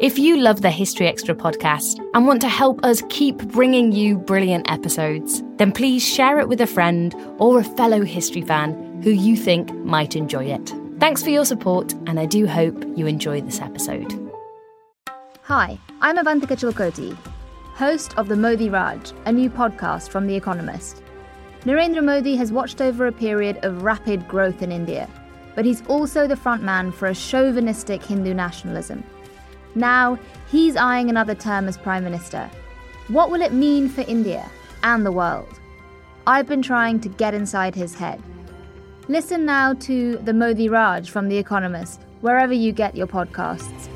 If you love the History Extra podcast and want to help us keep bringing you brilliant episodes, then please share it with a friend or a fellow history fan who you think might enjoy it. Thanks for your support, and I do hope you enjoy this episode. Hi, I'm Avantika Chilkoti, host of the Modi Raj, a new podcast from The Economist. Narendra Modi has watched over a period of rapid growth in India, but he's also the frontman for a chauvinistic Hindu nationalism. Now, he's eyeing another term as Prime Minister. What will it mean for India and the world? I've been trying to get inside his head. Listen now to the Modi Raj from The Economist, wherever you get your podcasts.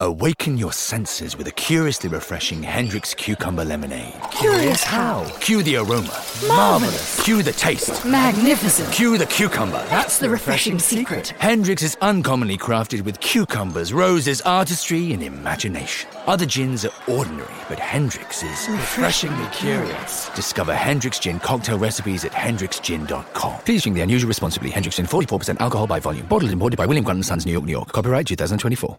Awaken your senses with a curiously refreshing Hendrick's Cucumber Lemonade. Curious how? Cue the aroma. Marvelous. Cue the taste. Magnificent. Cue the cucumber. That's the refreshing secret. Hendrick's is uncommonly crafted with cucumbers, roses, artistry, and imagination. Other gins are ordinary, but Hendrick's is Refreshingly curious. Discover Hendrick's Gin cocktail recipes at hendricksgin.com. Please drink the unusual responsibly. Hendrick's Gin, 44% alcohol by volume. Bottled and imported by William Grant & Sons, New York, New York. Copyright 2024.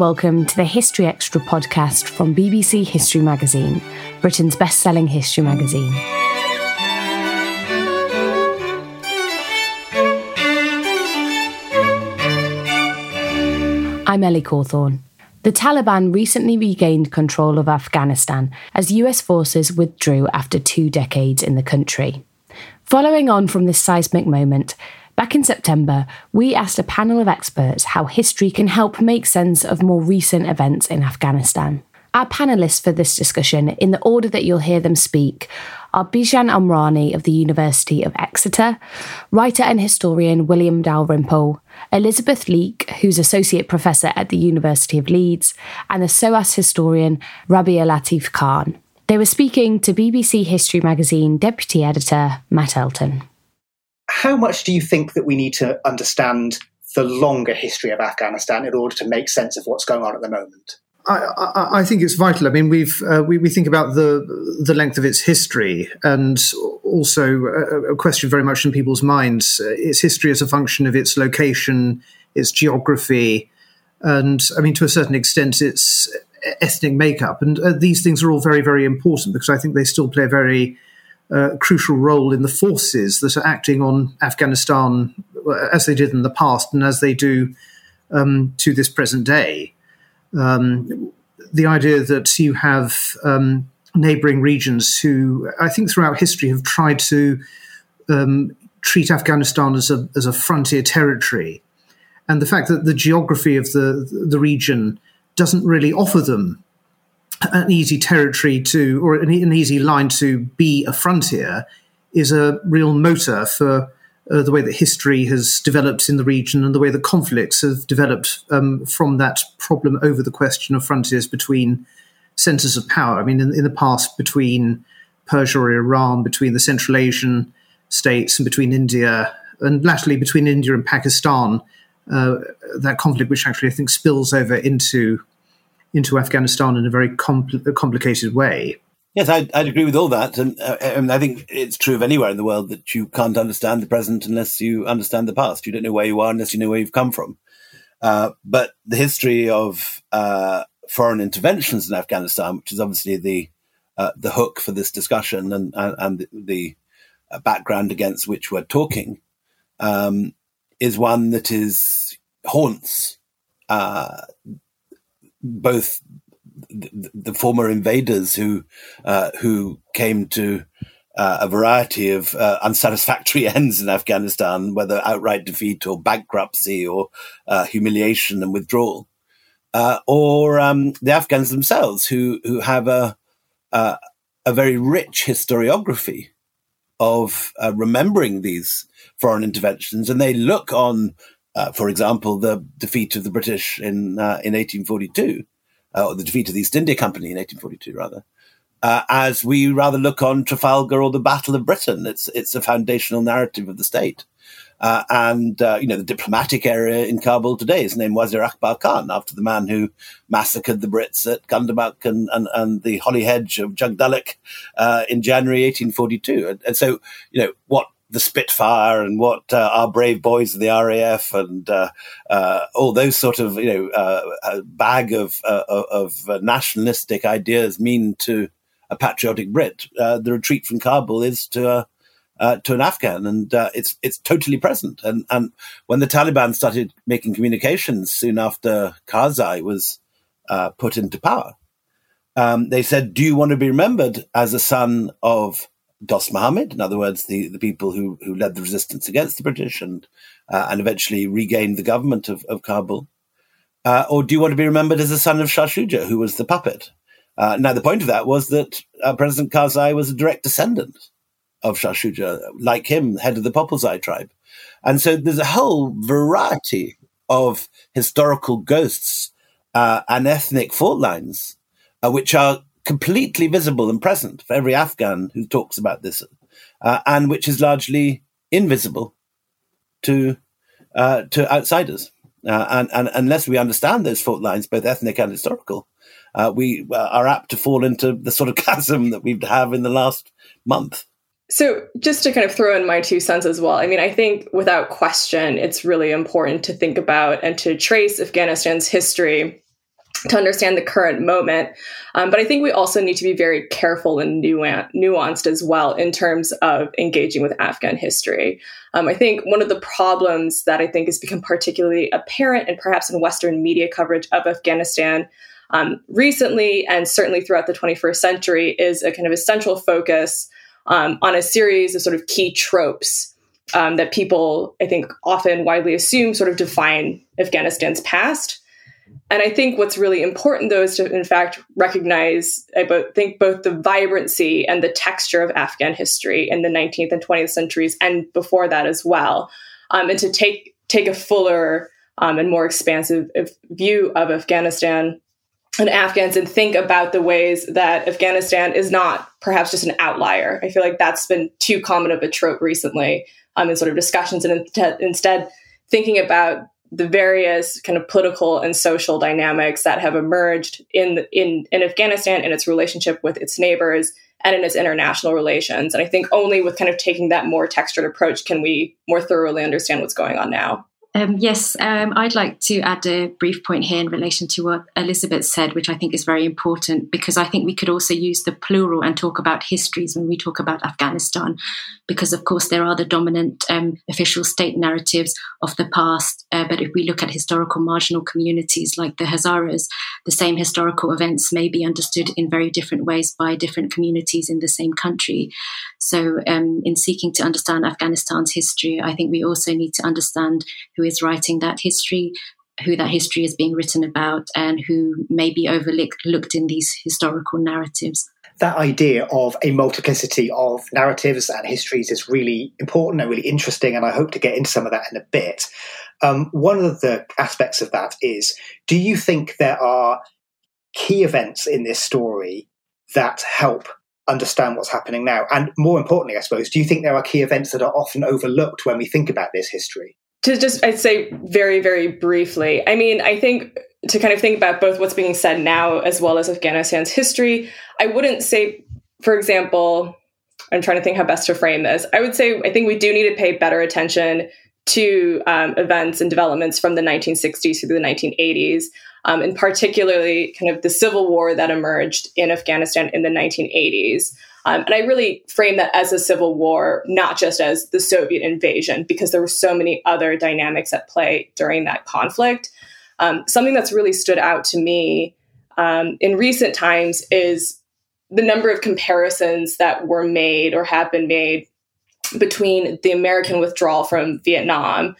Welcome to the History Extra podcast from BBC History Magazine, Britain's best selling history magazine. I'm Ellie Cawthorne. The Taliban recently regained control of Afghanistan as US forces withdrew after two decades in the country. Following on from this seismic moment, back in September, we asked a panel of experts how history can help make sense of more recent events in Afghanistan. Our panelists for this discussion, in the order that you'll hear them speak, are Bijan Omrani of the University of Exeter, writer and historian William Dalrymple, Elizabeth Leake, who's Associate Professor at the University of Leeds, and the SOAS historian Rabia Latif Khan. They were speaking to BBC History Magazine Deputy Editor Matt Elton. How much do you think that we need to understand the longer history of Afghanistan in order to make sense of what's going on at the moment? I, I, I think it's vital. I mean, we've uh, we, we think about the the length of its history, and also a, a question very much in people's minds: uh, its history as a function of its location, its geography, and I mean, to a certain extent, its ethnic makeup. And uh, these things are all very, very important because I think they still play a very crucial role in the forces that are acting on Afghanistan uh, as they did in the past and as they do um, to this present day. Um, the idea that you have um, neighboring regions who, I think, throughout history have tried to um, treat Afghanistan as a as a frontier territory, and the fact that the geography of the the region doesn't really offer them an easy territory to or an, an easy line to be a frontier is a real motor for uh, the way that history has developed in the region and the way that conflicts have developed um, from that problem over the question of frontiers between centers of power. I mean, in, in the past, between Persia or Iran, between the Central Asian states, and between India, and latterly between India and Pakistan, uh, that conflict, which actually I think spills over into into Afghanistan in a very compl- complicated way. Yes, I'd, I'd agree with all that. And, uh, and I think it's true of anywhere in the world that you can't understand the present unless you understand the past. You don't know where you are unless you know where you've come from. Uh, but the history of uh, foreign interventions in Afghanistan, which is obviously the uh, the hook for this discussion and and, the, the background against which we're talking um, is one that is haunts uh, both the, the, former invaders who uh, who came to uh, a variety of uh, unsatisfactory ends in Afghanistan, whether outright defeat or bankruptcy or uh, humiliation and withdrawal, uh, or um, the Afghans themselves who who have a a very rich historiography of uh, remembering these foreign interventions, and they look on, uh, for example, the defeat of the British in uh, in 1842, uh, or the defeat of the East India Company in 1842, rather, uh, as we rather look on Trafalgar or the Battle of Britain. It's it's a foundational narrative of the state. Uh, and, uh, you know, the diplomatic area in Kabul today is named Wazir Akbar Khan after the man who massacred the Brits at Gandamak and, and, and the Holly Hedge of Jagdalak uh, in January 1842. And, and, so, you know, what the Spitfire and what uh, our brave boys of the RAF and uh, uh, all those sort of, you know, bag of, of nationalistic ideas mean to a patriotic Brit. the retreat from Kabul is to uh, to an Afghan, and uh, it's it's totally present. And and when the Taliban started making communications soon after Karzai was uh, put into power, um, they said, "Do you want to be remembered as a son of Dost Mohammed? In other words, the, the people who who led the resistance against the British and uh, and eventually regained the government of, of Kabul, uh, or do you want to be remembered as the son of Shah Shuja, who was the puppet?" Uh, now, the point of that was that President Karzai was a direct descendant of Shah Shuja, like him, head of the Popalzai tribe. And so there's a whole variety of historical ghosts uh, and ethnic fault lines, uh, which are completely visible and present for every Afghan who talks about this, uh, and which is largely invisible to uh, to outsiders. Uh, and, and, unless we understand those fault lines, both ethnic and historical, uh, we are apt to fall into the sort of chasm that we have in the last month. So, just to kind of throw in my two cents as well, I mean, I think without question, it's really important to think about and to trace Afghanistan's history to understand the current moment. Um, but I think we also need to be very careful and nuanced as well in terms of engaging with Afghan history. Um, I think one of the problems that I think has become particularly apparent and perhaps in Western media coverage of Afghanistan um, recently and certainly throughout the 21st century is a kind of a central focus um, on a series of sort of key tropes um, that people, I think, often widely assume sort of define Afghanistan's past. And I think what's really important, though, is to in fact recognize, I both, think, both the vibrancy and the texture of Afghan history in the 19th and 20th centuries, and before that as well, um, and to take take a fuller um, and more expansive view of Afghanistan and Afghans and think about the ways that Afghanistan is not perhaps just an outlier. I feel like that's been too common of a trope recently um, in sort of discussions, and instead thinking about the various kind of political and social dynamics that have emerged in in in Afghanistan and its relationship with its neighbors and in its international relations. And I think only with kind of taking that more textured approach can we more thoroughly understand what's going on now. Um, yes, um, I'd like to add a brief point here in relation to what Elizabeth said, which I think is very important because I think we could also use the plural and talk about histories when we talk about Afghanistan, because of course there are the dominant um, official state narratives of the past. Uh, but if we look at historical marginal communities like the Hazaras, the same historical events may be understood in very different ways by different communities in the same country. So, um, in seeking to understand Afghanistan's history, I think we also need to understand who is writing that history, who that history is being written about, and who may be overlooked in these historical narratives. That idea of a multiplicity of narratives and histories is really important and really interesting, and I hope to get into some of that in a bit. Um, one of the aspects of that is do you think there are key events in this story that help understand what's happening now? And more importantly, I suppose, do you think there are key events that are often overlooked when we think about this history? To just I'd say very very briefly. I mean, I think to kind of think about both what's being said now as well as Afghanistan's history, I wouldn't say for example, I'm trying to think how best to frame this. I would say I think we do need to pay better attention to um, events and developments from the 1960s through the 1980s, um, and particularly kind of the civil war that emerged in Afghanistan in the 1980s. Um, and I really frame that as a civil war, not just as the Soviet invasion, because there were so many other dynamics at play during that conflict. Um, something that's really stood out to me um, in recent times is the number of comparisons that were made or have been made between the American withdrawal from Vietnam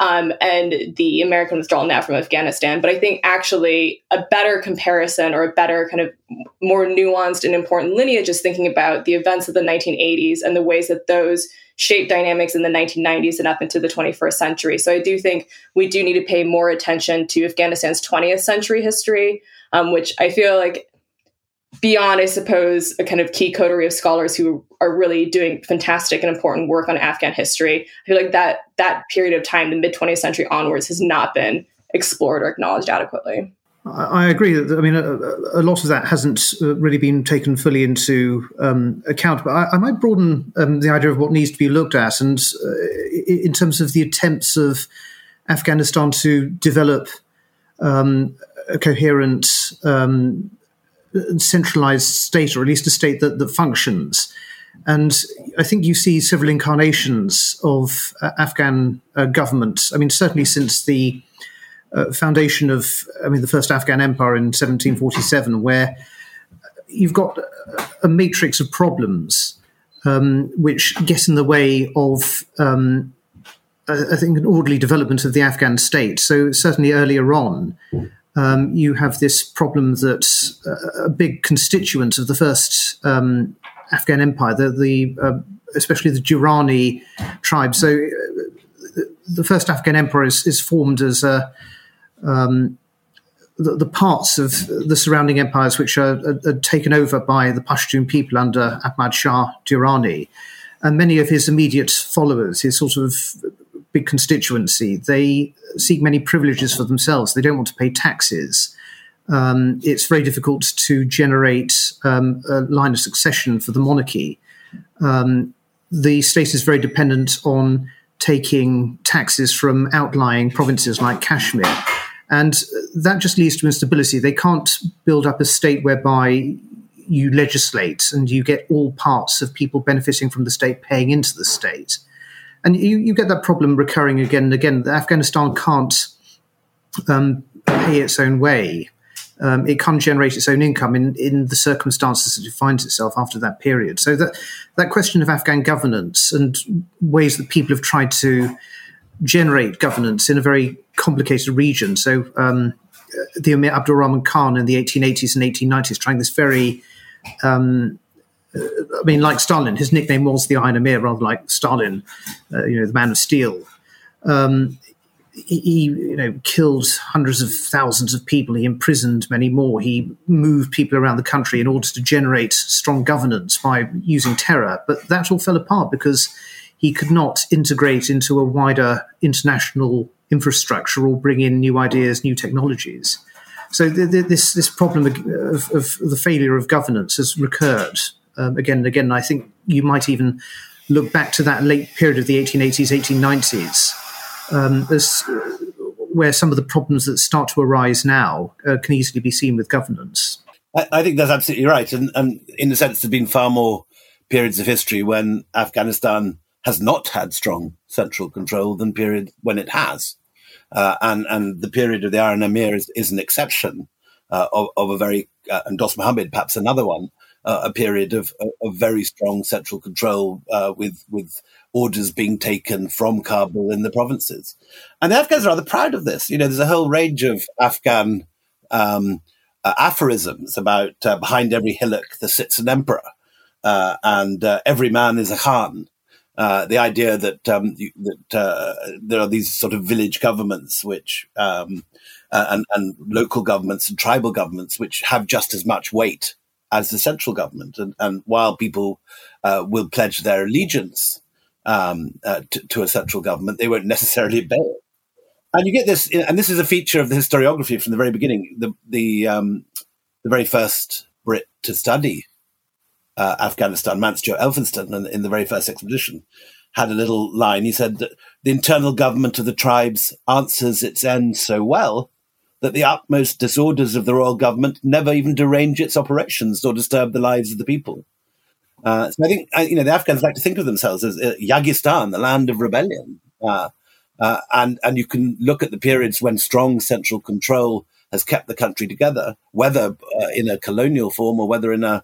um, and the American withdrawal now from Afghanistan. But I think actually a better comparison or a better kind of more nuanced and important lineage is thinking about the events of the 1980s and the ways that those shape dynamics in the 1990s and up into the 21st century. So I do think we do need to pay more attention to Afghanistan's 20th century history, um, which I feel like beyond, I suppose, a kind of key coterie of scholars who are really doing fantastic and important work on Afghan history. I feel like that that period of time, the mid 20th century onwards, has not been explored or acknowledged adequately. I agree I mean a, a, lot of that hasn't uh, really been taken fully into um, account. But I, I might broaden um, the idea of what needs to be looked at, and uh, in terms of the attempts of Afghanistan to develop um, a coherent um, centralized state, or at least a state that, that functions. And I think you see several incarnations of uh, Afghan uh, government. I mean, certainly since the uh, foundation of, I mean, the first Afghan empire in 1747, where you've got a matrix of problems um, which get in the way of, um, I think, an orderly development of the Afghan state. So certainly earlier on, um, you have this problem that uh, a big constituent of the first um, Afghan empire, the, the uh, especially the Durrani tribe. So uh, the first Afghan empire is, is formed as a, um, the, the, parts of the surrounding empires which are, are, are, taken over by the Pashtun people under Ahmad Shah Durrani. And many of his immediate followers, his sort of big constituency, they seek many privileges for themselves. They don't want to pay taxes. Um, it's very difficult to generate um, a line of succession for the monarchy. Um, the state is very dependent on taking taxes from outlying provinces like Kashmir. And that just leads to instability. They can't build up a state whereby you legislate and you get all parts of people benefiting from the state paying into the state. And you, you get that problem recurring again and again. Afghanistan can't um, pay its own way. Um, it can't generate its own income in, in the circumstances that it finds itself after that period. So that that question of Afghan governance and ways that people have tried to generate governance in a very complicated region. So um, the Emir Abdul Rahman Khan in the 1880s and 1890s trying this very um, I mean, like Stalin, his nickname was the Iron Emir, rather like Stalin, uh, you know, the Man of Steel. Um, he, you know, killed hundreds of thousands of people. He imprisoned many more. He moved people around the country in order to generate strong governance by using terror. But that all fell apart because he could not integrate into a wider international infrastructure or bring in new ideas, new technologies. So this this problem of, of, the failure of governance has recurred um, again and again. And I think you might even look back to that late period of the 1880s, 1890s, um, uh, where some of the problems that start to arise now uh, can easily be seen with governance. I, I think that's absolutely right. And, and in a sense, there have been far more periods of history when Afghanistan has not had strong central control than period when it has. Uh, and, and the period of the Iron Emir is, is an exception uh, of, of, a very, uh, and Dost Muhammad, perhaps another one, uh, a period of, of, very strong central control uh, with with orders being taken from Kabul in the provinces. And the Afghans are rather proud of this. You know, there's a whole range of Afghan um, uh, aphorisms about uh, behind every hillock there sits an emperor, uh, and uh, every man is a khan. the idea that um, that there are these sort of village governments which um, and, and local governments and tribal governments which have just as much weight as the central government. And, and while people uh, will pledge their allegiance um, uh, to, to, a central government, they won't necessarily obey it. And you get this, and this is a feature of the historiography from the very beginning. The the um, the very first Brit to study uh, Afghanistan, Mountstuart Elphinstone, in, in the very first expedition, had a little line. He said that the internal government of the tribes answers its ends so well that the utmost disorders of the royal government never even derange its operations or disturb the lives of the people. Uh, so I think uh, you know the Afghans like to think of themselves as uh, Yagistan, the land of rebellion, uh, uh, and and you can look at the periods when strong central control has kept the country together, whether uh, in a colonial form or whether in a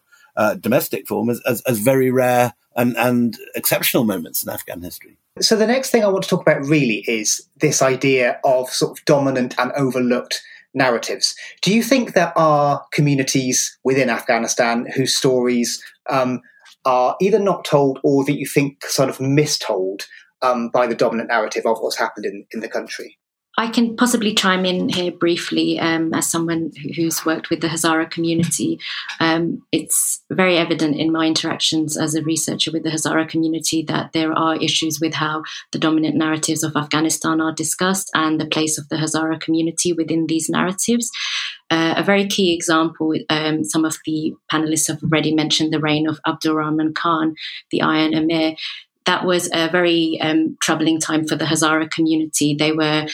domestic form, as, as, as very rare and, and exceptional moments in Afghan history. So the next thing I want to talk about really is this idea of sort of dominant and overlooked narratives. Do you think there are communities within Afghanistan whose stories um, are either not told or that you think sort of mistold um, by the dominant narrative of what's happened in, in the country? I can possibly chime in here briefly um, as someone who's worked with the Hazara community. Um, it's very evident in my interactions as a researcher with the Hazara community that there are issues with how the dominant narratives of Afghanistan are discussed and the place of the Hazara community within these narratives. Uh, a very key example, um, some of the panelists have already mentioned the reign of Abdul Rahman Khan, the Iron Emir. That was a very um, troubling time for the Hazara community. They were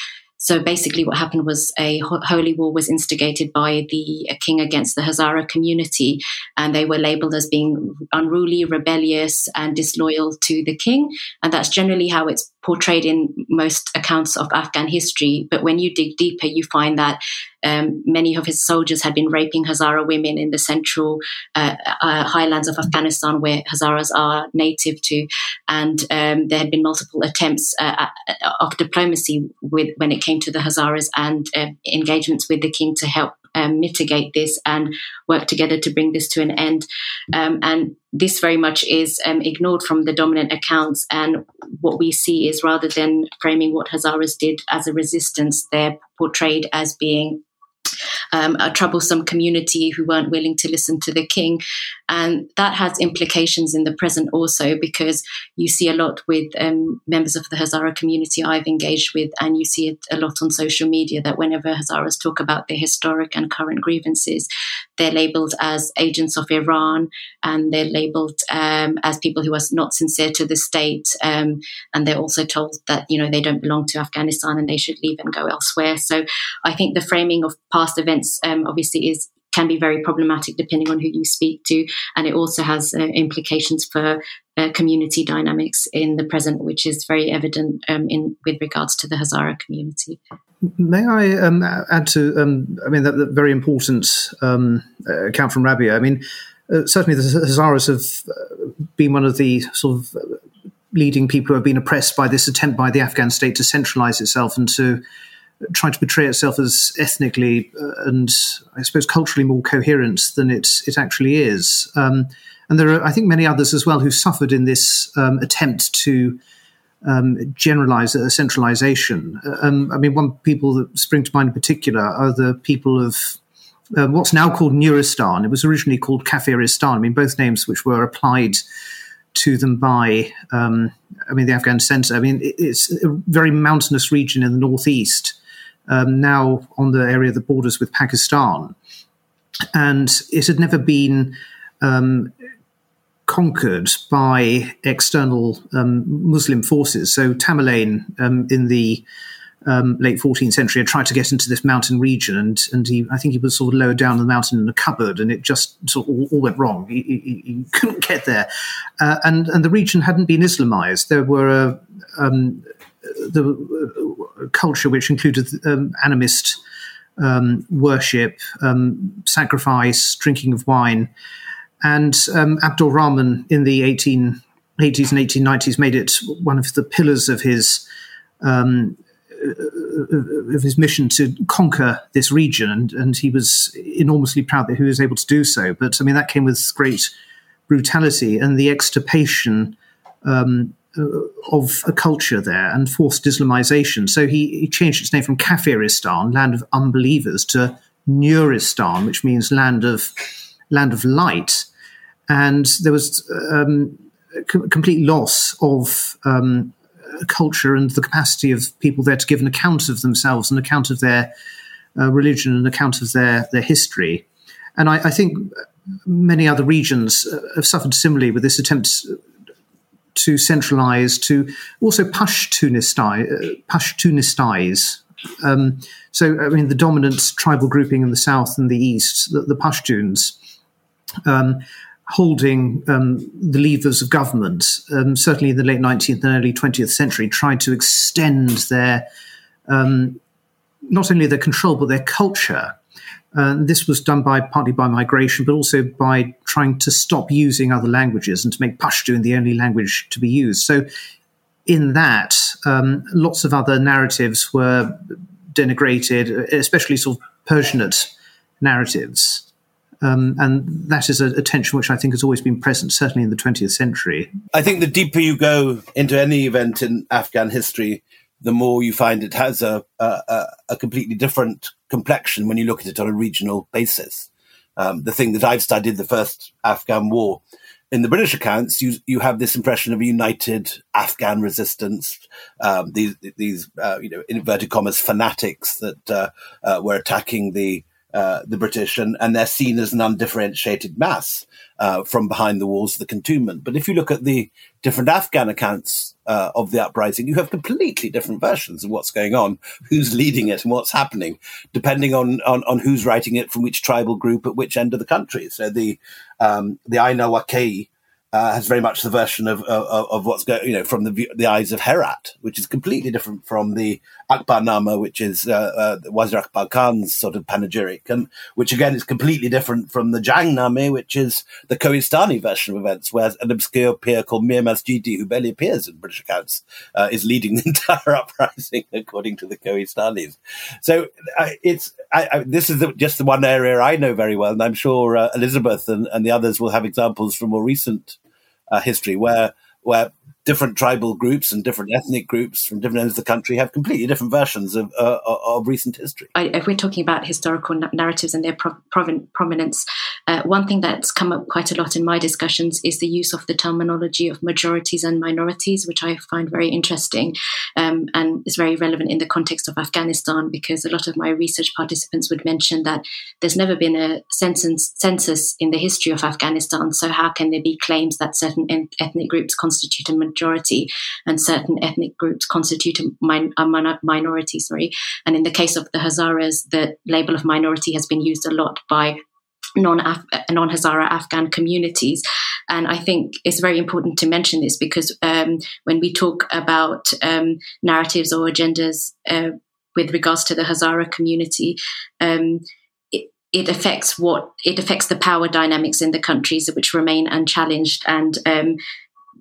so basically, what happened was a holy war was instigated by the king against the Hazara community, and they were labeled as being unruly, rebellious, and disloyal to the king. And that's generally how it's portrayed in most accounts of Afghan history. But when you dig deeper, you find that um, many of his soldiers had been raping Hazara women in the central uh, uh, highlands of Afghanistan, where Hazaras are native to, and um, there had been multiple attempts uh, uh of diplomacy with when it came to the Hazaras and uh, engagements with the king to help um, mitigate this and work together to bring this to an end. Um, and this very much is um, ignored from the dominant accounts. And what we see is rather than framing what Hazaras did as a resistance, they're portrayed as being um, a troublesome community who weren't willing to listen to the king. And that has implications in the present also, because you see a lot with um, members of the Hazara community I've engaged with, and you see it a lot on social media that whenever Hazaras talk about their historic and current grievances, they're labeled as agents of Iran and they're labeled um, as people who are not sincere to the state. Um, and they're also told that, you know, they don't belong to Afghanistan and they should leave and go elsewhere. So I think the framing of past events um, obviously is can be very problematic depending on who you speak to, and it also has uh, implications for uh, community dynamics in the present, which is very evident um, in with regards to the Hazara community. May I um, add to? Um, I mean, that, that very important um, account from Rabia. I mean, uh, certainly the Hazaras have uh, been one of the sort of leading people who have been oppressed by this attempt by the Afghan state to centralize itself and to trying to portray itself as ethnically uh, and I suppose culturally more coherent than it it actually is. Um, and there are, I think, many others as well who suffered in this um, attempt to um, generalize a centralization. Um, I mean, one people that spring to mind in particular are the people of uh, what's now called Nuristan. It was originally called Kafiristan. I mean, both names which were applied to them by, um, I mean, the Afghan center. I mean, it's a very mountainous region in the northeast um, now on the area that borders with Pakistan. And it had never been um, conquered by external um, Muslim forces. So Tamerlane um, in the um, late 14th century had tried to get into this mountain region, and and he, I think he was sort of lowered down the mountain in a cupboard, and it just sort of all, all went wrong. He, he, he, couldn't get there, uh, and and the region hadn't been Islamized. There were uh, um, the culture which included um, animist um, worship, um, sacrifice, drinking of wine. And um, Abdul Rahman in the 1880s and 1890s made it one of the pillars of his um, of his mission to conquer this region, and, and he was enormously proud that he was able to do so. But I mean, that came with great brutality and the extirpation um, uh, of a culture there and forced Islamization. So he, he, changed its name from Kafiristan, land of unbelievers, to Nuristan, which means land of land of light. And there was um, a complete loss of um, culture and the capacity of people there to give an account of themselves, an account of their uh, religion, an account of their their history. And I, I think many other regions uh, have suffered similarly with this attempt to centralize, to also Pashtunistize. Uh. Um, so, I mean, the dominant tribal grouping in the south and the east, the, the Pashtuns, um, holding um, the levers of government, um, certainly in the late 19th and early 20th century, tried to extend their um, not only their control but their culture. Uh, this was done by partly by migration, but also by trying to stop using other languages and to make Pashtun the only language to be used. So, in that, um, lots of other narratives were denigrated, especially sort of Persianate narratives. Um, and that is a, a, tension which I think has always been present, certainly in the 20th century. I think the deeper you go into any event in Afghan history, the more you find it has a, a, a completely different complexion when you look at it on a regional basis. Um, the thing that I've studied, the first Afghan war, in the British accounts, you you have this impression of a united Afghan resistance. Um, these these uh, you know inverted commas fanatics that uh, uh, were attacking the uh, the British, and, and they're seen as an undifferentiated mass uh, from behind the walls of the cantonment. But if you look at the different Afghan accounts uh, of the uprising, you have completely different versions of what's going on, who's leading it, and what's happening, depending on, on, on who's writing it from which tribal group at which end of the country. So the um, the Aina Waqai uh, has very much the version of, of, of what's going, you know, from the the eyes of Herat, which is completely different from the Akbarnama, which is uh, uh, Wazir Akbar Khan's sort of panegyric, and which again is completely different from the Jangnama, which is the Kohistani version of events, where an obscure pir called Mir Masjidi, who barely appears in British accounts, uh, is leading the entire uprising, according to the Kohistanis. So it's I, I, this is the, just the one area I know very well, and I'm sure uh, Elizabeth and, and the others will have examples from more recent uh, history where where different tribal groups and different ethnic groups from different ends of the country have completely different versions of, uh, of recent history. If we're talking about historical narratives and their pro- uh, one thing that's come up quite a lot in my discussions is the use of the terminology of majorities and minorities, which I find very interesting um, and is very relevant in the context of Afghanistan because a lot of my research participants would mention that there's never been a census, census in the history of Afghanistan. So, how can there be claims that certain ethnic groups constitute a majority? and certain ethnic groups constitute a, min- a minority. Sorry, and in the case of the Hazaras, the label of minority has been used a lot by non non Hazara Afghan communities. And I think it's very important to mention this because um, when we talk about um, narratives or agendas uh, with regards to the Hazara community, um, it, it, affects what it affects the power dynamics in the countries which remain unchallenged and um,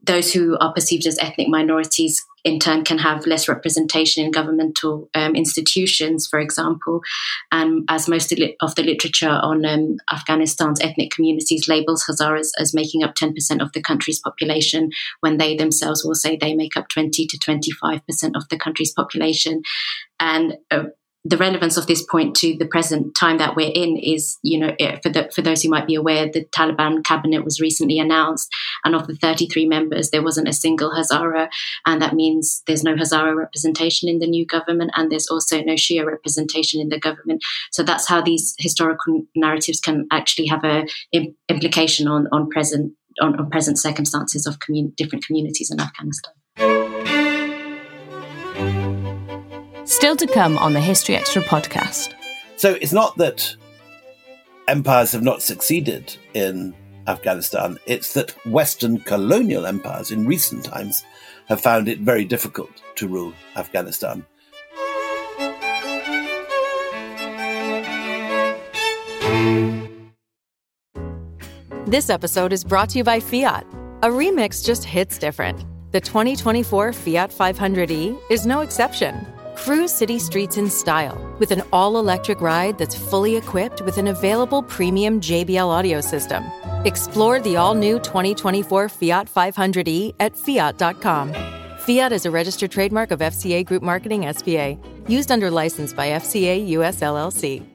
those who are perceived as ethnic minorities in turn can have less representation in governmental um, institutions, for example. And as most of the literature on um, Afghanistan's ethnic communities labels Hazaras as making up 10% of the country's population, when they themselves will say they make up 20 to 25% of the country's population. And uh, the relevance of this point to the present time that we're in is, you know, eh, for the, for those who might be aware, the Taliban cabinet was recently announced, and of the 33 members, there wasn't a single Hazara, and that means there's no Hazara representation in the new government, and there's also no Shia representation in the government. So that's how these historical narratives can actually have a implication on on present on, on present circumstances of commun- different communities in Afghanistan. Still to come on the History Extra podcast. So it's not that empires have not succeeded in Afghanistan, it's that Western colonial empires in recent times have found it very difficult to rule Afghanistan. This episode is brought to you by Fiat. A remix just hits different. The 2024 Fiat 500e is no exception. Cruise city streets in style with an all electric ride that's fully equipped with an available premium JBL audio system. Explore the all new 2024 Fiat 500e at fiat.com. Fiat is a registered trademark of FCA Group Marketing SPA, used under license by FCA US LLC.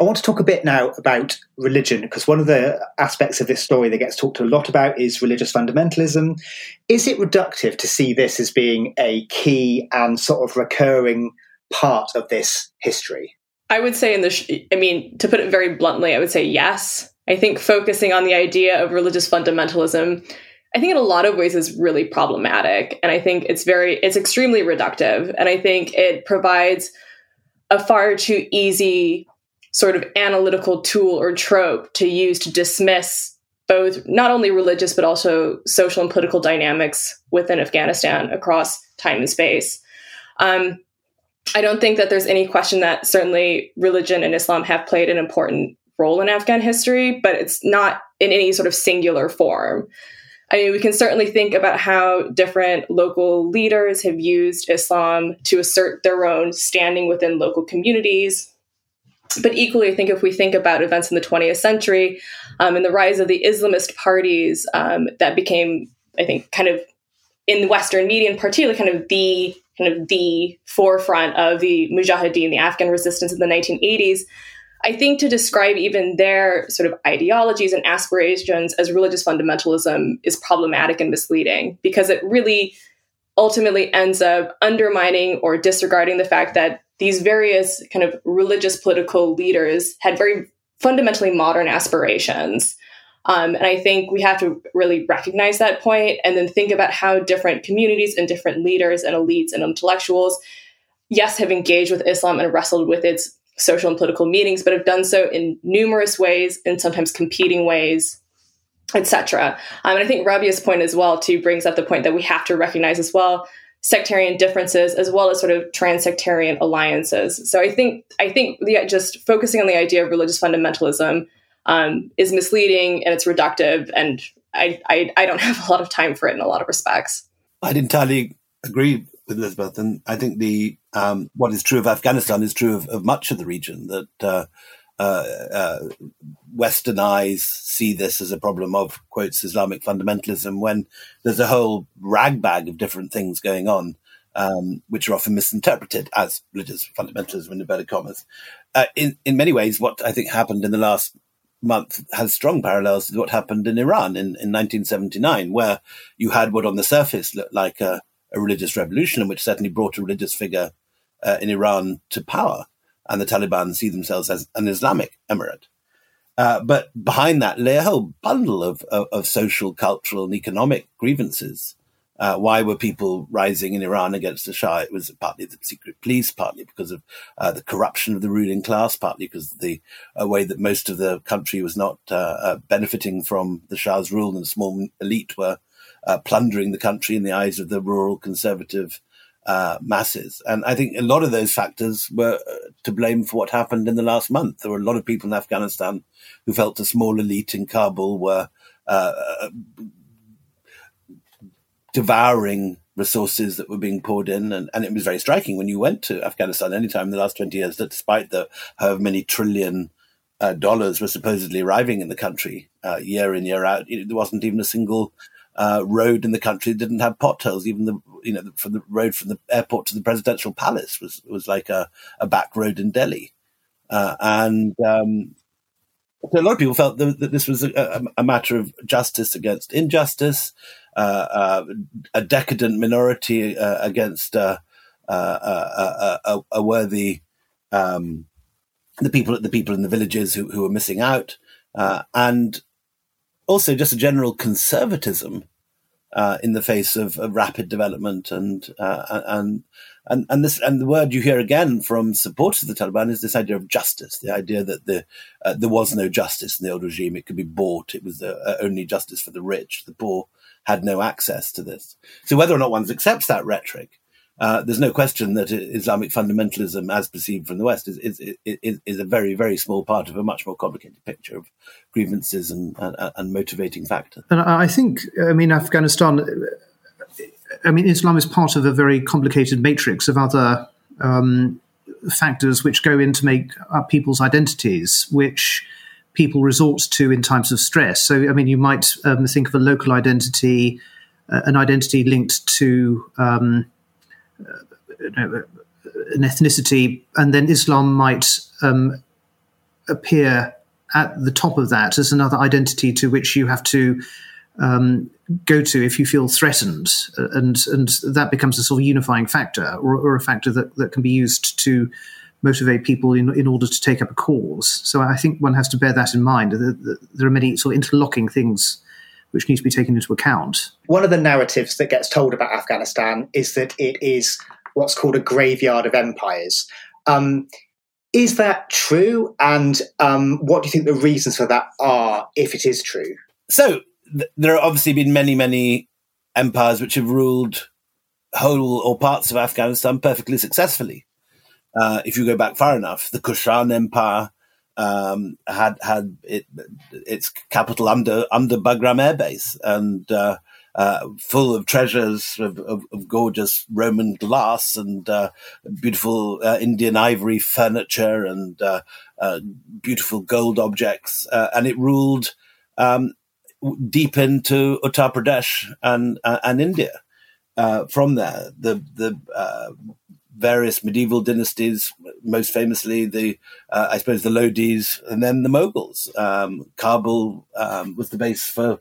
I want to talk a bit now about religion because one of the aspects of this story that gets talked a lot about is religious fundamentalism. Is it reductive to see this as being a key and sort of recurring part of this history? I would say, in the, sh- I mean, to put it very bluntly, I would say yes. I think focusing on the idea of religious fundamentalism, I think in a lot of ways is really problematic. And I think it's very, it's extremely reductive. And I think it provides a far too easy sort of analytical tool or trope to use to dismiss both not only religious but also social and political dynamics within Afghanistan across time and space. Um, I don't think that there's any question that certainly religion and Islam have played an important role in Afghan history, but it's not in any sort of singular form. I mean, we can certainly think about how different local leaders have used Islam to assert their own standing within local communities, but equally, I think if we think about events in the 20th century um, and the rise of the Islamist parties um, that became, I think, kind of in the Western media, in particular, kind of the kind of the forefront of the Mujahideen, the Afghan resistance in the 1980s. I think to describe even their sort of ideologies and aspirations as religious fundamentalism is problematic and misleading because it really ultimately ends up undermining or disregarding the fact that these various kind of religious political leaders had very fundamentally modern aspirations. Um, and I think we have to really recognize that point and then think about how different communities and different leaders and elites and intellectuals, yes, have engaged with Islam and wrestled with its social and political meanings, but have done so in numerous ways and sometimes competing ways, etc. Um, and I think Rabia's point as well too brings up the point that we have to recognize as well sectarian differences as well as sort of trans-sectarian alliances. So I think I think the, just focusing on the idea of religious fundamentalism um, is misleading and it's reductive, and I, I, I don't have a lot of time for it in a lot of respects. I'd entirely agree with Elizabeth, and I think the um, what is true of Afghanistan is true of, of much of the region. That uh, Western eyes see this as a problem of quotes Islamic fundamentalism when there's a whole ragbag of different things going on, um, which are often misinterpreted as religious fundamentalism in inverted commas. Uh, in in many ways, what I think happened in the last month has strong parallels to what happened in Iran in, in 1979, where you had what on the surface looked like a, a religious revolution, which certainly brought a religious figure uh, in Iran to power and the Taliban see themselves as an Islamic emirate. Uh, but behind that lay a whole bundle of, of, of social, cultural, and economic grievances. Uh, why were people rising in Iran against the Shah? It was partly the secret police, partly because of uh, the corruption of the ruling class, partly because of the uh, way that most of the country was not uh, uh, benefiting from the Shah's rule, and the small elite were plundering the country in the eyes of the rural conservative uh, masses. And I think a lot of those factors were uh, to blame for what happened in the last month. There were a lot of people in Afghanistan who felt a small elite in Kabul were uh, uh, devouring resources that were being poured in. And, and, it was very striking when you went to Afghanistan anytime in the last 20 years that despite the however many trillion uh, dollars were supposedly arriving in the country uh, year in, year out, there wasn't even a single uh, road in the country didn't have potholes. Even the you know from the road from the airport to the presidential palace was was like a, a back road in Delhi, uh, and um, so a lot of people felt that, that this was a, a, matter of justice against injustice, uh, uh a decadent minority uh, against uh, a, a, worthy um, the people the people in the villages who, who were missing out, uh, and also just a general conservatism uh, in the face of, of rapid development and uh, and and and this and the word you hear again from supporters of the Taliban is this idea of justice, the idea that the uh, there was no justice in the old regime; it could be bought. It was uh, only justice for the rich. The poor had no access to this. So whether or not one accepts that rhetoric, uh, there's no question that Islamic fundamentalism, as perceived from the West, is, is, is, is, a very, very small part of a much more complicated picture of grievances and, and, and motivating factors. And I think, I mean, Afghanistan, I mean, Islam is part of a very complicated matrix of other um, factors which go in to make up people's identities, which people resort to in times of stress. So, I mean, you might um, think of a local identity, uh, an identity linked to. Um, an ethnicity, and then Islam might um, appear at the top of that as another identity to which you have to um, go to if you feel threatened, and and that becomes a sort of unifying factor, or, or a factor that, that can be used to motivate people in, in order to take up a cause. So I think one has to bear that in mind. There are many sort of interlocking things which needs to be taken into account. One of the narratives that gets told about Afghanistan is that it is what's called a graveyard of empires. Um, is that true? And um, what do you think the reasons for that are, if it is true? So th- there have obviously been many, many empires which have ruled whole or parts of Afghanistan perfectly successfully. Uh, if you go back far enough, the Kushan Empire um, had had it, its capital under under Bagram Air Base, and uh, uh, full of treasures of, of, of, gorgeous Roman glass and uh, beautiful uh, Indian ivory furniture and uh, uh, beautiful gold objects. And it ruled um, deep into Uttar Pradesh and and India. from there, the the various medieval dynasties, most famously the, uh, I suppose, the Lodis, and then the Mughals. Um, Kabul um, was the base for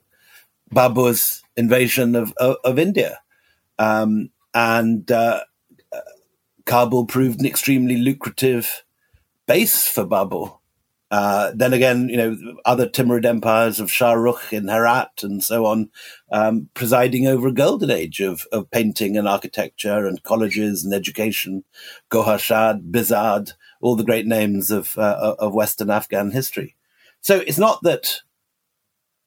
Babur's invasion of of, of India, um, and uh, Kabul proved an extremely lucrative base for Babur. Uh, then again, you know, other Timurid empires of Shah Rukh in Herat and so on, um, presiding over a golden age of, of painting and architecture and colleges and education, Gohar Shad, Bihzad, all the great names of, uh, of Western Afghan history. So it's not that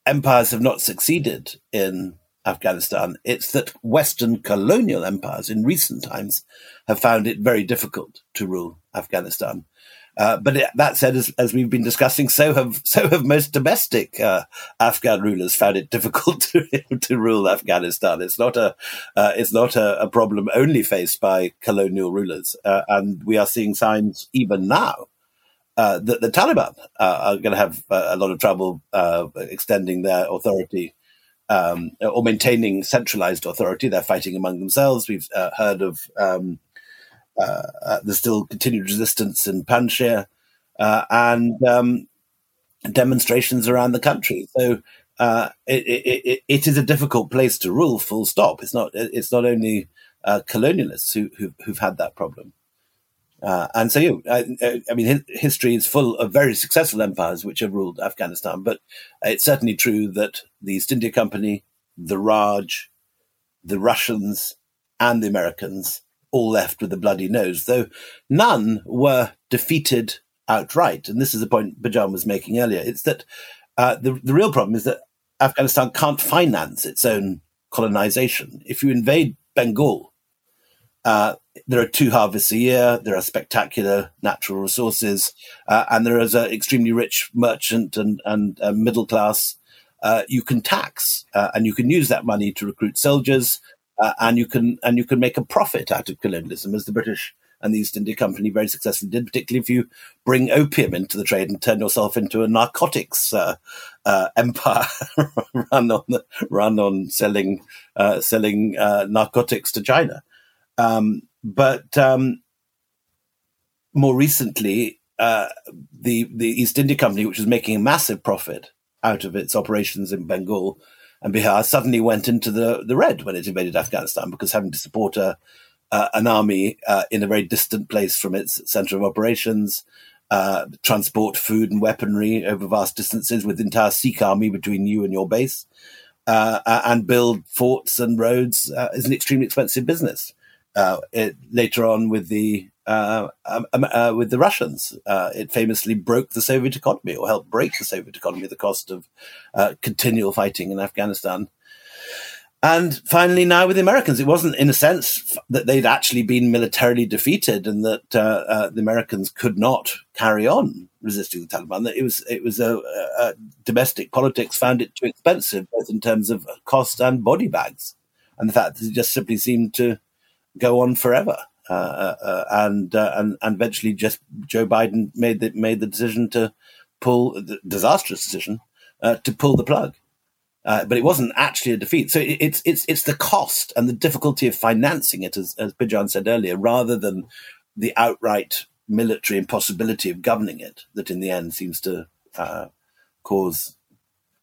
empires have not succeeded in Afghanistan. It's that Western colonial empires in recent times have found it very difficult to rule Afghanistan. Uh, but it, that said, as, as, we've been discussing, so have so have most domestic uh, Afghan rulers found it difficult to, to rule Afghanistan. It's not a uh, it's not a, a, problem only faced by colonial rulers, uh, and we are seeing signs even now uh, that the Taliban are going to have a lot of trouble extending their authority um, or maintaining centralized authority. They're fighting among themselves. We've heard of um, Uh, uh, there's still continued resistance in Panjshir uh, and um, demonstrations around the country. So. It, it, it is a difficult place to rule. Full stop. It's not. It's not only colonialists who, who who've had that problem. Uh, and so, you I, I, mean, history is full of very successful empires which have ruled Afghanistan, but it's certainly true that the East India Company, the Raj, the Russians, and the Americans all left with a bloody nose, though none were defeated outright. And this is the point Bijan was making earlier. It's that uh, the, the real problem is that Afghanistan can't finance its own colonization. If you invade Bengal, uh, there are two harvests a year. There are spectacular natural resources, uh, and there is an extremely rich merchant and and uh, middle class. Uh, you can tax, uh, and you can use that money to recruit soldiers, uh, and you can and you can make a profit out of colonialism, as the British and the East India Company very successfully did, particularly if you bring opium into the trade and turn yourself into a narcotics uh, uh, empire run on run on selling uh, selling uh, narcotics to China. Um, but um, more recently, uh, the the East India Company, which was making a massive profit out of its operations in Bengal and Bihar, suddenly went into the, the red when it invaded Afghanistan because having to support a, uh, an army uh, in a very distant place from its center of operations uh, transport food and weaponry over vast distances with the entire Sikh army between you and your base, uh, and build forts and roads uh, is an extremely expensive business. Uh, it, later on, with the uh, um, um, uh, with the Russians, it famously broke the Soviet economy or helped break the Soviet economy at the cost of continual fighting in Afghanistan and finally, now with the Americans, it wasn't in a sense that they'd actually been militarily defeated and that uh, uh, the Americans could not carry on resisting the Taliban. It was it was a, a, domestic politics found it too expensive, both in terms of cost and body bags, and the fact that it just simply seemed to go on forever. Uh, uh, uh and and and eventually, just Joe Biden made the made the decision to pull the disastrous decision to pull the plug. Uh, but it wasn't actually a defeat. So it, it's it's it's the cost and the difficulty of financing it, as, as Bijan said earlier, rather than the outright military impossibility of governing it, that in the end seems to uh, cause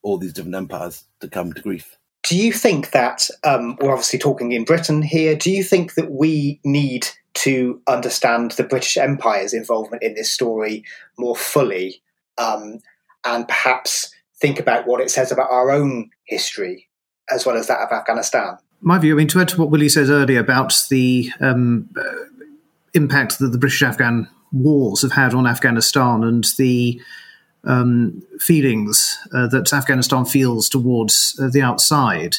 all these different empires to come to grief. Do you think that um, we're obviously talking in Britain here? Do you think that we need to understand the British Empire's involvement in this story more fully, um, and perhaps? think about what it says about our own history as well as that of Afghanistan. My view, I mean, to add to what Willie said earlier about the um, uh, impact that the British Afghan wars have had on Afghanistan and the um, feelings uh, that Afghanistan feels towards uh, the outside.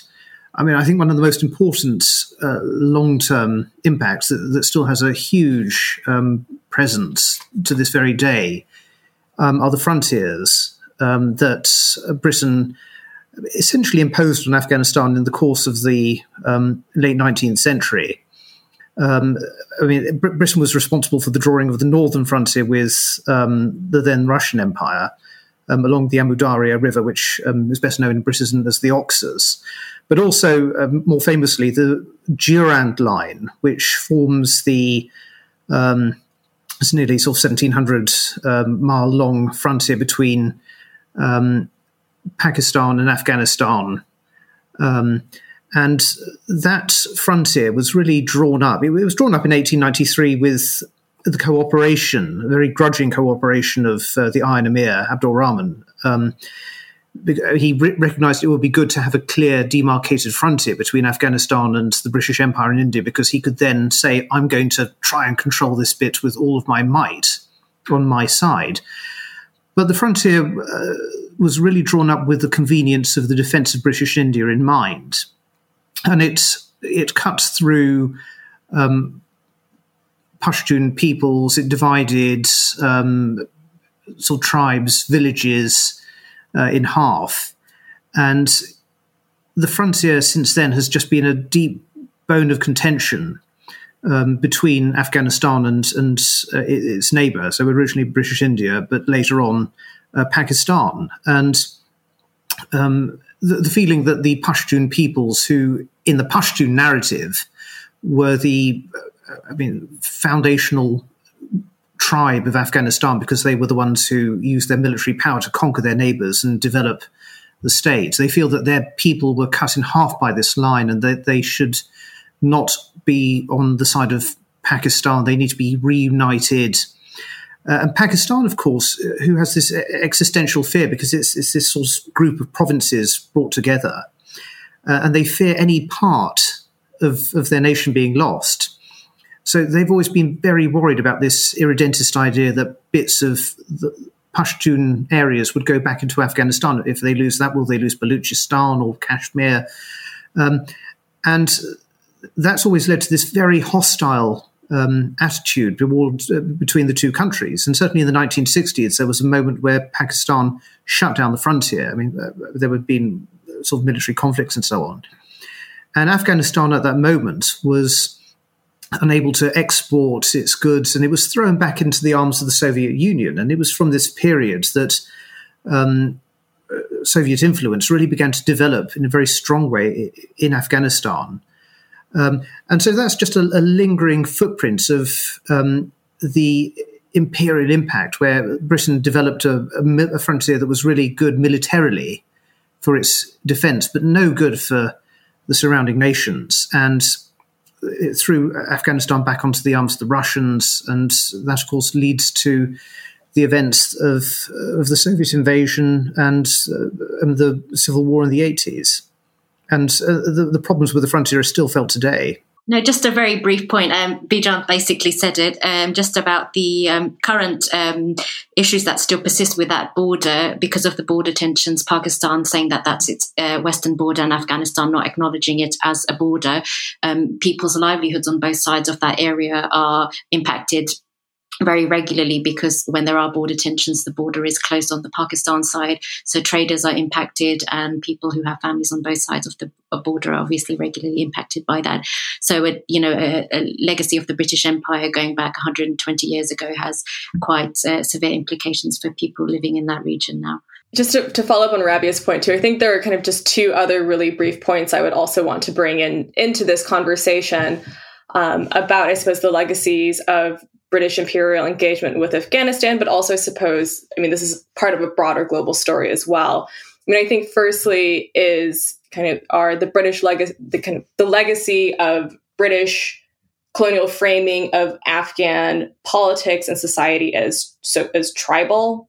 I mean, I think one of the most important uh, long term impacts that, that, still has a huge um, presence to this very day um, are the frontiers um, that Britain essentially imposed on Afghanistan in the course of the um, late 19th century. Um, I mean, Britain was responsible for the drawing of the northern frontier with um, the then Russian Empire um, along the Amu Darya River, which um, is best known in Britain as the Oxus, but also more famously the Durand Line, which forms the it's nearly sort of 1700 um, mile long frontier between um, Pakistan and Afghanistan. Um, and that frontier was really drawn up. It, was drawn up in 1893 with the cooperation, a very grudging cooperation of uh, the Iron Emir, Abdul Rahman. Um, he re- recognized it would be good to have a clear demarcated frontier between Afghanistan and the British Empire in India because he could then say, I'm going to try and control this bit with all of my might on my side. But the frontier uh, was really drawn up with the convenience of the defence of British India in mind. And it, it cuts through um, Pashtun peoples, it divided um, sort of tribes, villages uh, in half. And the frontier since then has just been a deep bone of contention um, between Afghanistan and, and uh, its neighbour. So originally British India, but later on uh, Pakistan. And um, the, the, feeling that the Pashtun peoples, who in the Pashtun narrative were the, uh, I mean, foundational tribe of Afghanistan because they were the ones who used their military power to conquer their neighbours and develop the state. They feel that their people were cut in half by this line and that they should not be on the side of Pakistan. They need to be reunited. Uh, and Pakistan, of course, uh, who has this existential fear because it's, it's this sort of group of provinces brought together, uh, and they fear any part of, of their nation being lost. So they've always been very worried about this irredentist idea that bits of the Pashtun areas would go back into Afghanistan. If they lose that, will they lose Baluchistan or Kashmir? Um, and that's always led to this very hostile um, attitude towards, uh, between the two countries. And certainly in the 1960s, there was a moment where Pakistan shut down the frontier. I mean, uh, there had been sort of military conflicts and so on. And Afghanistan at that moment was unable to export its goods, and it was thrown back into the arms of the Soviet Union. And it was from this period that um, uh, Soviet influence really began to develop in a very strong way in Afghanistan. Um, and so that's just a, a lingering footprint of um, the imperial impact, where Britain developed a, a, frontier that was really good militarily for its defense, but no good for the surrounding nations. And it threw Afghanistan back onto the arms of the Russians, and that, of course, leads to the events of of the Soviet invasion and, uh, and the civil war in the eighties, and uh, the, the problems with the frontier are still felt today. No, just a very brief point. Um, Bijan basically said it um, just about the um, current um, issues that still persist with that border because of the border tensions. Pakistan saying that that's its uh, western border and Afghanistan not acknowledging it as a border. Um, people's livelihoods on both sides of that area are impacted very regularly because when there are border tensions, the border is closed on the Pakistan side. So traders are impacted, and people who have families on both sides of the border are obviously regularly impacted by that. So, it, you know, a, a legacy of the British Empire going back 120 years ago has quite uh, severe implications for people living in that region now. Just to, to, follow up on Rabia's point too, I think there are kind of just two other really brief points I would also want to bring in into this conversation um, about, I suppose, the legacies of British imperial engagement with Afghanistan, but also suppose, I mean, this is part of a broader global story as well. I mean, I think firstly is kind of are the British legacy, the kind of the legacy of British colonial framing of Afghan politics and society as so as tribal,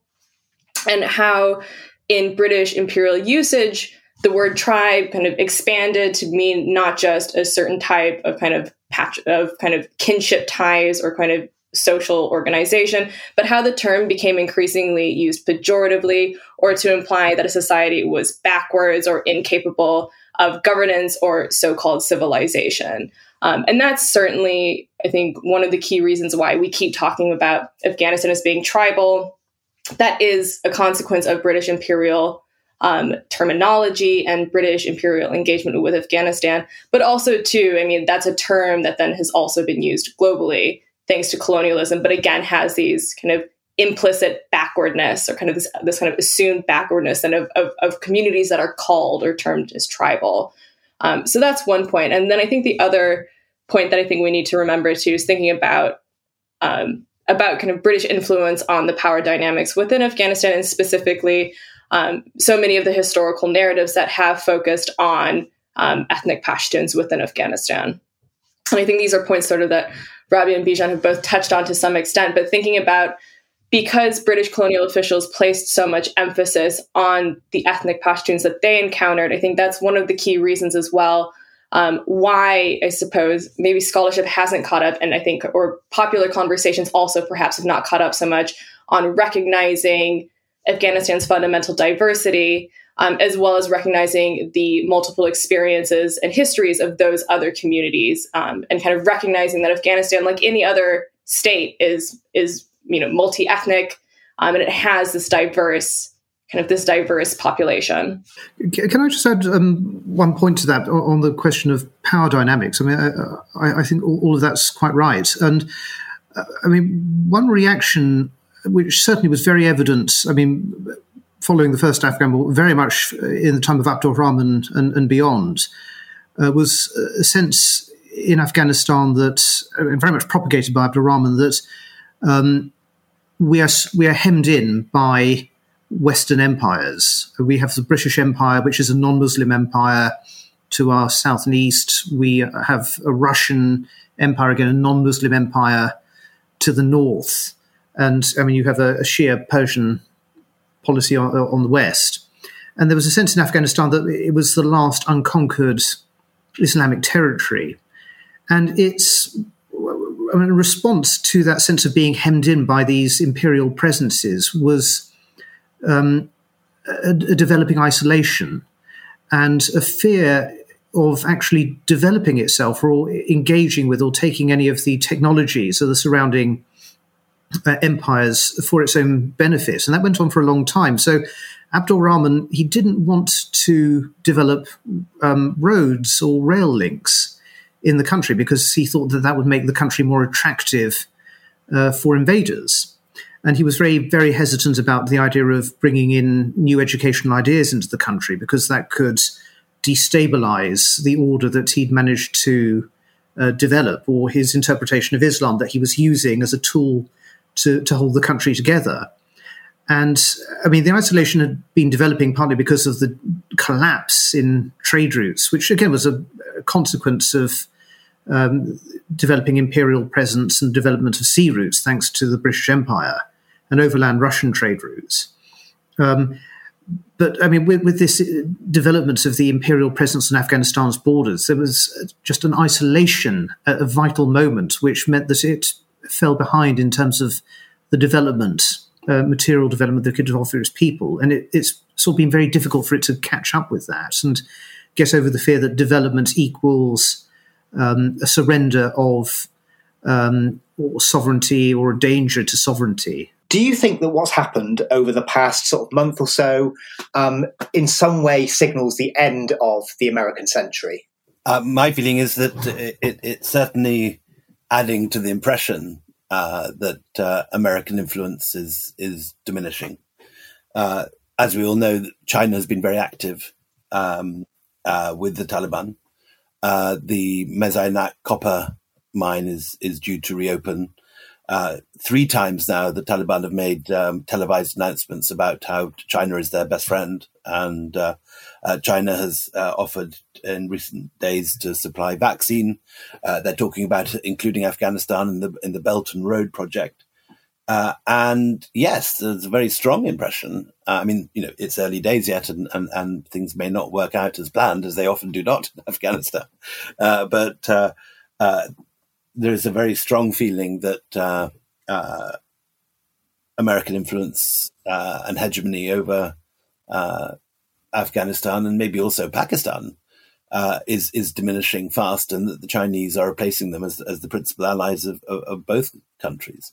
and how in British imperial usage the word tribe kind of expanded to mean not just a certain type of kind of patch of kind of kinship ties or kind of social organization, but how the term became increasingly used pejoratively or to imply that a society was backwards or incapable of governance or so called civilization. Um, and that's certainly, I think, one of the key reasons why we keep talking about Afghanistan as being tribal. That is a consequence of British imperial um, terminology and British imperial engagement with Afghanistan, but also, too, I mean, that's a term that then has also been used globally thanks to colonialism, but again has these kind of implicit backwardness or kind of this, this kind of assumed backwardness and of, of, of communities that are called or termed as tribal. Um, so that's one point. And then I think the other point that I think we need to remember too is thinking about um, about kind of British influence on the power dynamics within Afghanistan and specifically um, so many of the historical narratives that have focused on um, ethnic Pashtuns within Afghanistan. And I think these are points sort of that Rabia and Bijan have both touched on to some extent, but thinking about because British colonial officials placed so much emphasis on the ethnic Pashtuns that they encountered, I think that's one of the key reasons as well um, why I suppose maybe scholarship hasn't caught up, and I think, or popular conversations also perhaps have not caught up so much on recognizing Afghanistan's fundamental diversity um, as well as recognizing the multiple experiences and histories of those other communities, um, and kind of recognizing that Afghanistan, like any other state, is is you know multi ethnic, um, and it has this diverse kind of this diverse population. Can I just add um, one point to that on the question of power dynamics? I mean, I, I think all, of that's quite right, and uh, I mean one reaction which certainly was very evident. I mean, following the first Afghan war, very much in the time of Abdur Rahman and, and beyond, uh, was a sense in Afghanistan that, uh, very much propagated by Abdur Rahman, that um, we are we are hemmed in by Western empires. We have the British Empire, which is a non-Muslim empire. To our south and east, we have a Russian empire, again a non-Muslim empire. To the north, and I mean you have a, a Shia Persian policy on, on, the West. And there was a sense in Afghanistan that it was the last unconquered Islamic territory. And its I mean, response to that sense of being hemmed in by these imperial presences was um, a, a developing isolation and a fear of actually developing itself or engaging with or taking any of the technologies of the surrounding uh, empires for its own benefit. And that went on for a long time. So Abdur Rahman, he didn't want to develop um, roads or rail links in the country because he thought that that would make the country more attractive uh, for invaders. And he was very, very hesitant about the idea of bringing in new educational ideas into the country because that could destabilize the order that he'd managed to uh, develop or his interpretation of Islam that he was using as a tool to, to hold the country together. And I mean, the isolation had been developing partly because of the collapse in trade routes, which again was a, consequence of um, developing imperial presence and development of sea routes, thanks to the British Empire. and overland Russian trade routes. Um, but I mean, with, with this development of the imperial presence on Afghanistan's borders, there was just an isolation at a vital moment, which meant that it fell behind in terms of the development, uh, material development that could offer its people. And it, it's sort of been very difficult for it to catch up with that and get over the fear that development equals um, a surrender of um, or sovereignty or a danger to sovereignty. Do you think that what's happened over the past sort of month or so um, in some way signals the end of the American century? Uh, my feeling is that it, it, it's certainly adding to the impression uh, that uh, American influence is is diminishing. Uh, as we all know, China has been very active um, uh, with the Taliban. Uh, the Mes Aynak copper mine is is due to reopen. Uh, three times now, the Taliban have made um, televised announcements about how China is their best friend, and uh, uh, China has uh, offered in recent days to supply vaccine. Uh, they're talking about including Afghanistan in the in the Belt and Road project. Uh, and yes, there's a very strong impression. I mean, you know, it's early days yet, and, and, and things may not work out as planned, as they often do not in Afghanistan. but there is a very strong feeling that uh, uh, American influence uh, and hegemony over uh, Afghanistan and maybe also Pakistan uh, is is diminishing fast, and that the Chinese are replacing them as as the principal allies of, of, of both countries,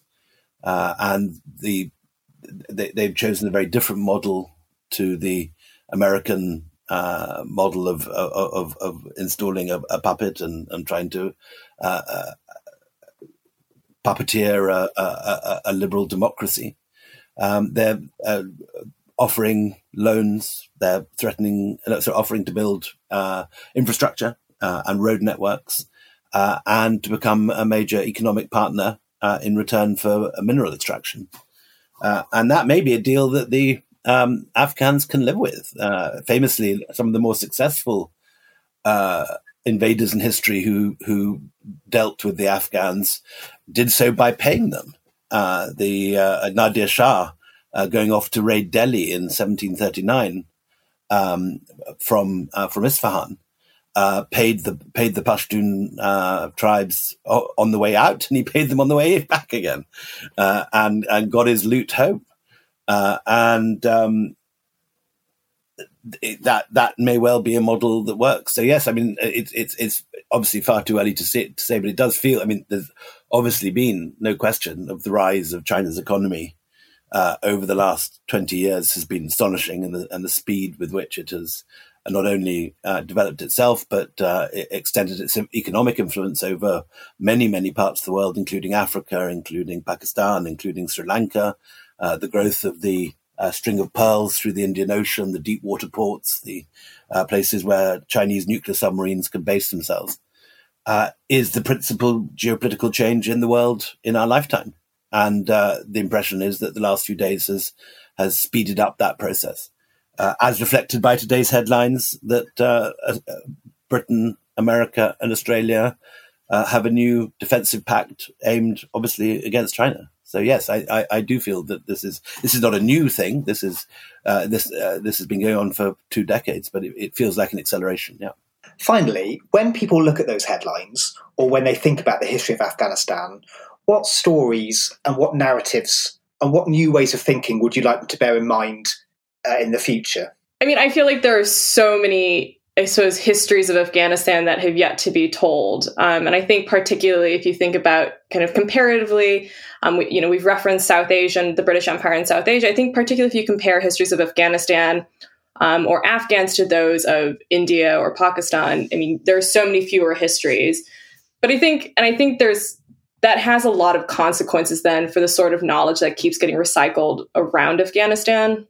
uh, and the they, they've chosen a very different model to the American uh, model of, of, of installing a, a, puppet and, and trying to uh, puppeteer a, a, a liberal democracy. Um, they're uh, offering loans. They're threatening, uh, so offering to build uh, infrastructure uh, and road networks, uh, and to become a major economic partner uh, in return for mineral extraction. and that may be a deal that the um, Afghans can live with. famously, some of the more successful invaders in history who who dealt with the Afghans did so by paying them. Uh, the uh, Nadir Shah uh, going off to raid Delhi in 1739 um, from uh, from Isfahan uh, paid the paid the Pashtun uh, tribes on the way out, and he paid them on the way back again, and and got his loot home. and um, that that may well be a model that works. So yes, I mean it's it's it's obviously far too early to say, to say, but it does feel. I mean, there's obviously been no question of the rise of China's economy uh, over the last twenty years has been astonishing, and the and the speed with which it has not only uh, developed itself but uh, it extended its economic influence over many many parts of the world, including Africa, including Pakistan, including Sri Lanka. Uh, the growth of the uh, string of pearls through the Indian Ocean, the deep water ports, the uh, places where Chinese nuclear submarines can base themselves, uh, is the principal geopolitical change in the world in our lifetime. And uh, the impression is that the last few days has has speeded up that process, uh, as reflected by today's headlines that uh, Britain, America, and Australia have a new defensive pact aimed, obviously, against China. So yes, I, I, I, do feel that this is this is not a new thing. This is uh, this uh, this has been going on for two decades, but it, it, feels like an acceleration. Yeah. Finally, when people look at those headlines or when they think about the history of Afghanistan, what stories and what narratives and what new ways of thinking would you like them to bear in mind uh, in the future? I mean, I feel like there are so many I suppose, histories of Afghanistan that have yet to be told. Um, and I think, particularly if you think about kind of comparatively, um, we, you know, we've referenced South Asia and the British Empire in South Asia. I think, particularly if you compare histories of Afghanistan um, or Afghans to those of India or Pakistan, I mean, there are so many fewer histories. But I think, and I think there's that has a lot of consequences then for the sort of knowledge that keeps getting recycled around Afghanistan.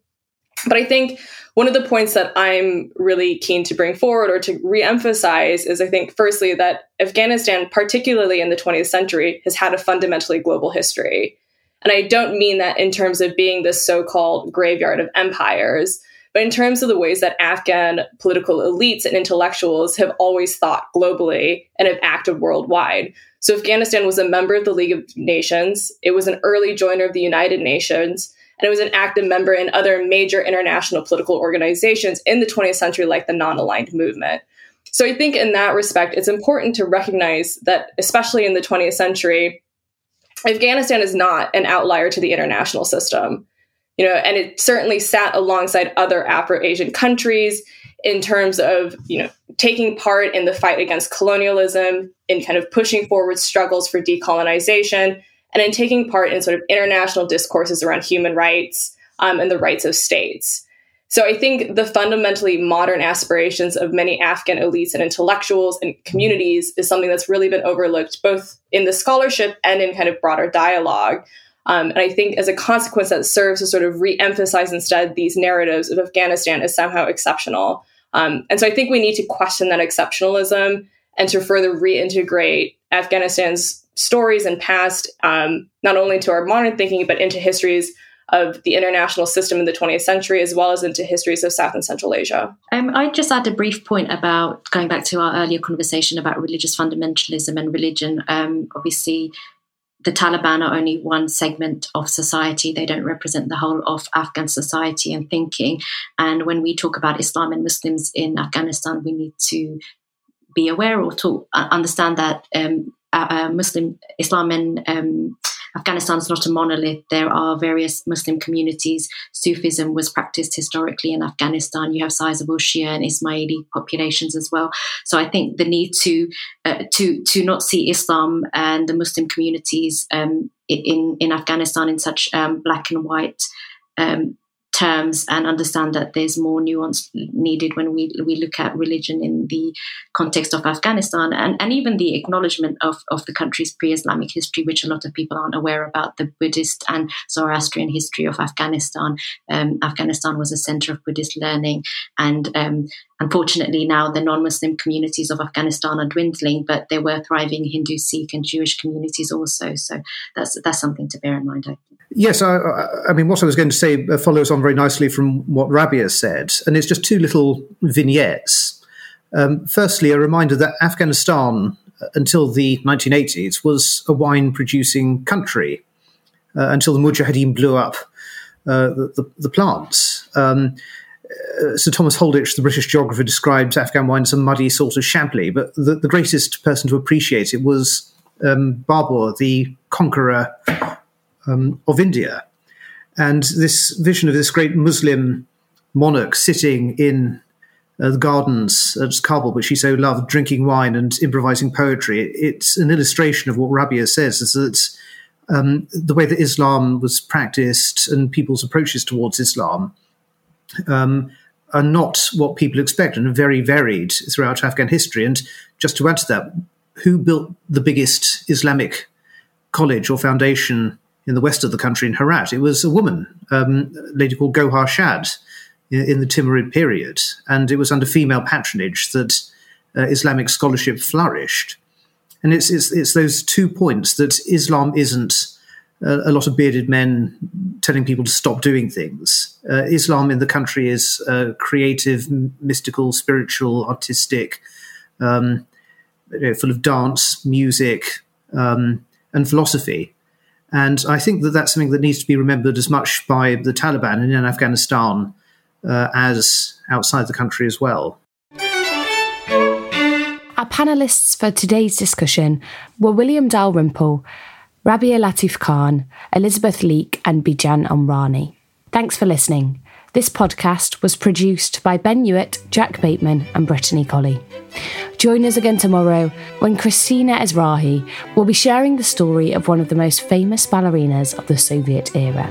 But I think one of the points that I'm really keen to bring forward or to reemphasize is I think, firstly, that Afghanistan, particularly in the 20th century, has had a fundamentally global history. And I don't mean that in terms of being this so called graveyard of empires, but in terms of the ways that Afghan political elites and intellectuals have always thought globally and have acted worldwide. So Afghanistan was a member of the League of Nations, it was an early joiner of the United Nations, and it was an active member in other major international political organizations in the 20th century, like the non aligned movement. So I think in that respect, it's important to recognize that, especially in the 20th century, Afghanistan is not an outlier to the international system. You know, and it certainly sat alongside other Afro-Asian countries in terms of, you know, taking part in the fight against colonialism, in kind of pushing forward struggles for decolonization, and in taking part in sort of international discourses around human rights um, and the rights of states. So I think the fundamentally modern aspirations of many Afghan elites and intellectuals and communities is something that's really been overlooked both in the scholarship and in kind of broader dialogue. Um, and I think as a consequence, that serves to sort of re-emphasize instead these narratives of Afghanistan as somehow exceptional. Um, and so I think we need to question that exceptionalism and to further reintegrate Afghanistan's stories and past, um, not only to our modern thinking, but into histories of the international system in the 20th century, as well as into histories of South and Central Asia. Um, I'd just add a brief point about going back to our earlier conversation about religious fundamentalism and religion. Um, obviously, the Taliban are only one segment of society. They don't represent the whole of Afghan society and thinking. And when we talk about Islam and Muslims in Afghanistan, we need to be aware or to uh, understand that um, uh, Muslim Islam in um, Afghanistan is not a monolith. There are various Muslim communities. Sufism was practiced historically in Afghanistan. You have sizable Shia and Ismaili populations as well. So I think the need to uh, to to not see Islam and the Muslim communities um, in in Afghanistan in such um, black and white um, terms and understand that there's more nuance needed when we we look at religion in the context of Afghanistan and, and even the acknowledgement of, of the country's pre-Islamic history, which a lot of people aren't aware about, the Buddhist and Zoroastrian history of Afghanistan. Um, Afghanistan was a center of Buddhist learning and um, Unfortunately, now the non Muslim communities of Afghanistan are dwindling, but there were thriving Hindu, Sikh, and Jewish communities also. So that's, that's something to bear in mind, I think. Yes, I, I, mean, what I was going to say uh, follows on very nicely from what Rabia said, and it's just two little vignettes. Um, firstly, a reminder that Afghanistan, uh, until the 1980s, was a wine producing country uh, until the Mujahideen blew up uh, the, the, the, plants. Um, uh, Sir Thomas Holdich, the British geographer, describes Afghan wine as a muddy sort of Chablis, but the, the greatest person to appreciate it was um, Babur, the conqueror um, of India. And this vision of this great Muslim monarch sitting in uh, the gardens at Kabul, which he so loved, drinking wine and improvising poetry, it's an illustration of what Rabia says, is that um, the way that Islam was practiced and people's approaches towards Islam um, are not what people expect and are very varied throughout Afghan history. And just to add to that, who built the biggest Islamic college or foundation in the west of the country in Herat. It was a woman, um, a lady called Gohar Shad, in, the Timurid period, and it was under female patronage that uh, Islamic scholarship flourished. And it's, it's, it's those two points that Islam isn't a, lot of bearded men telling people to stop doing things. Uh, Islam in the country is uh, creative, mystical, spiritual, artistic, um, you know, full of dance, music, um, and philosophy. And I think that that's something that needs to be remembered as much by the Taliban in Afghanistan uh, as outside the country as well. Our panelists for today's discussion were William Dalrymple, Rabia Latif Khan, Elizabeth Leake, and Bijan Omrani. Thanks for listening. This podcast was produced by Ben Hewitt, Jack Bateman, and Brittany Colley. Join us again tomorrow when Christina Ezrahi will be sharing the story of one of the most famous ballerinas of the Soviet era.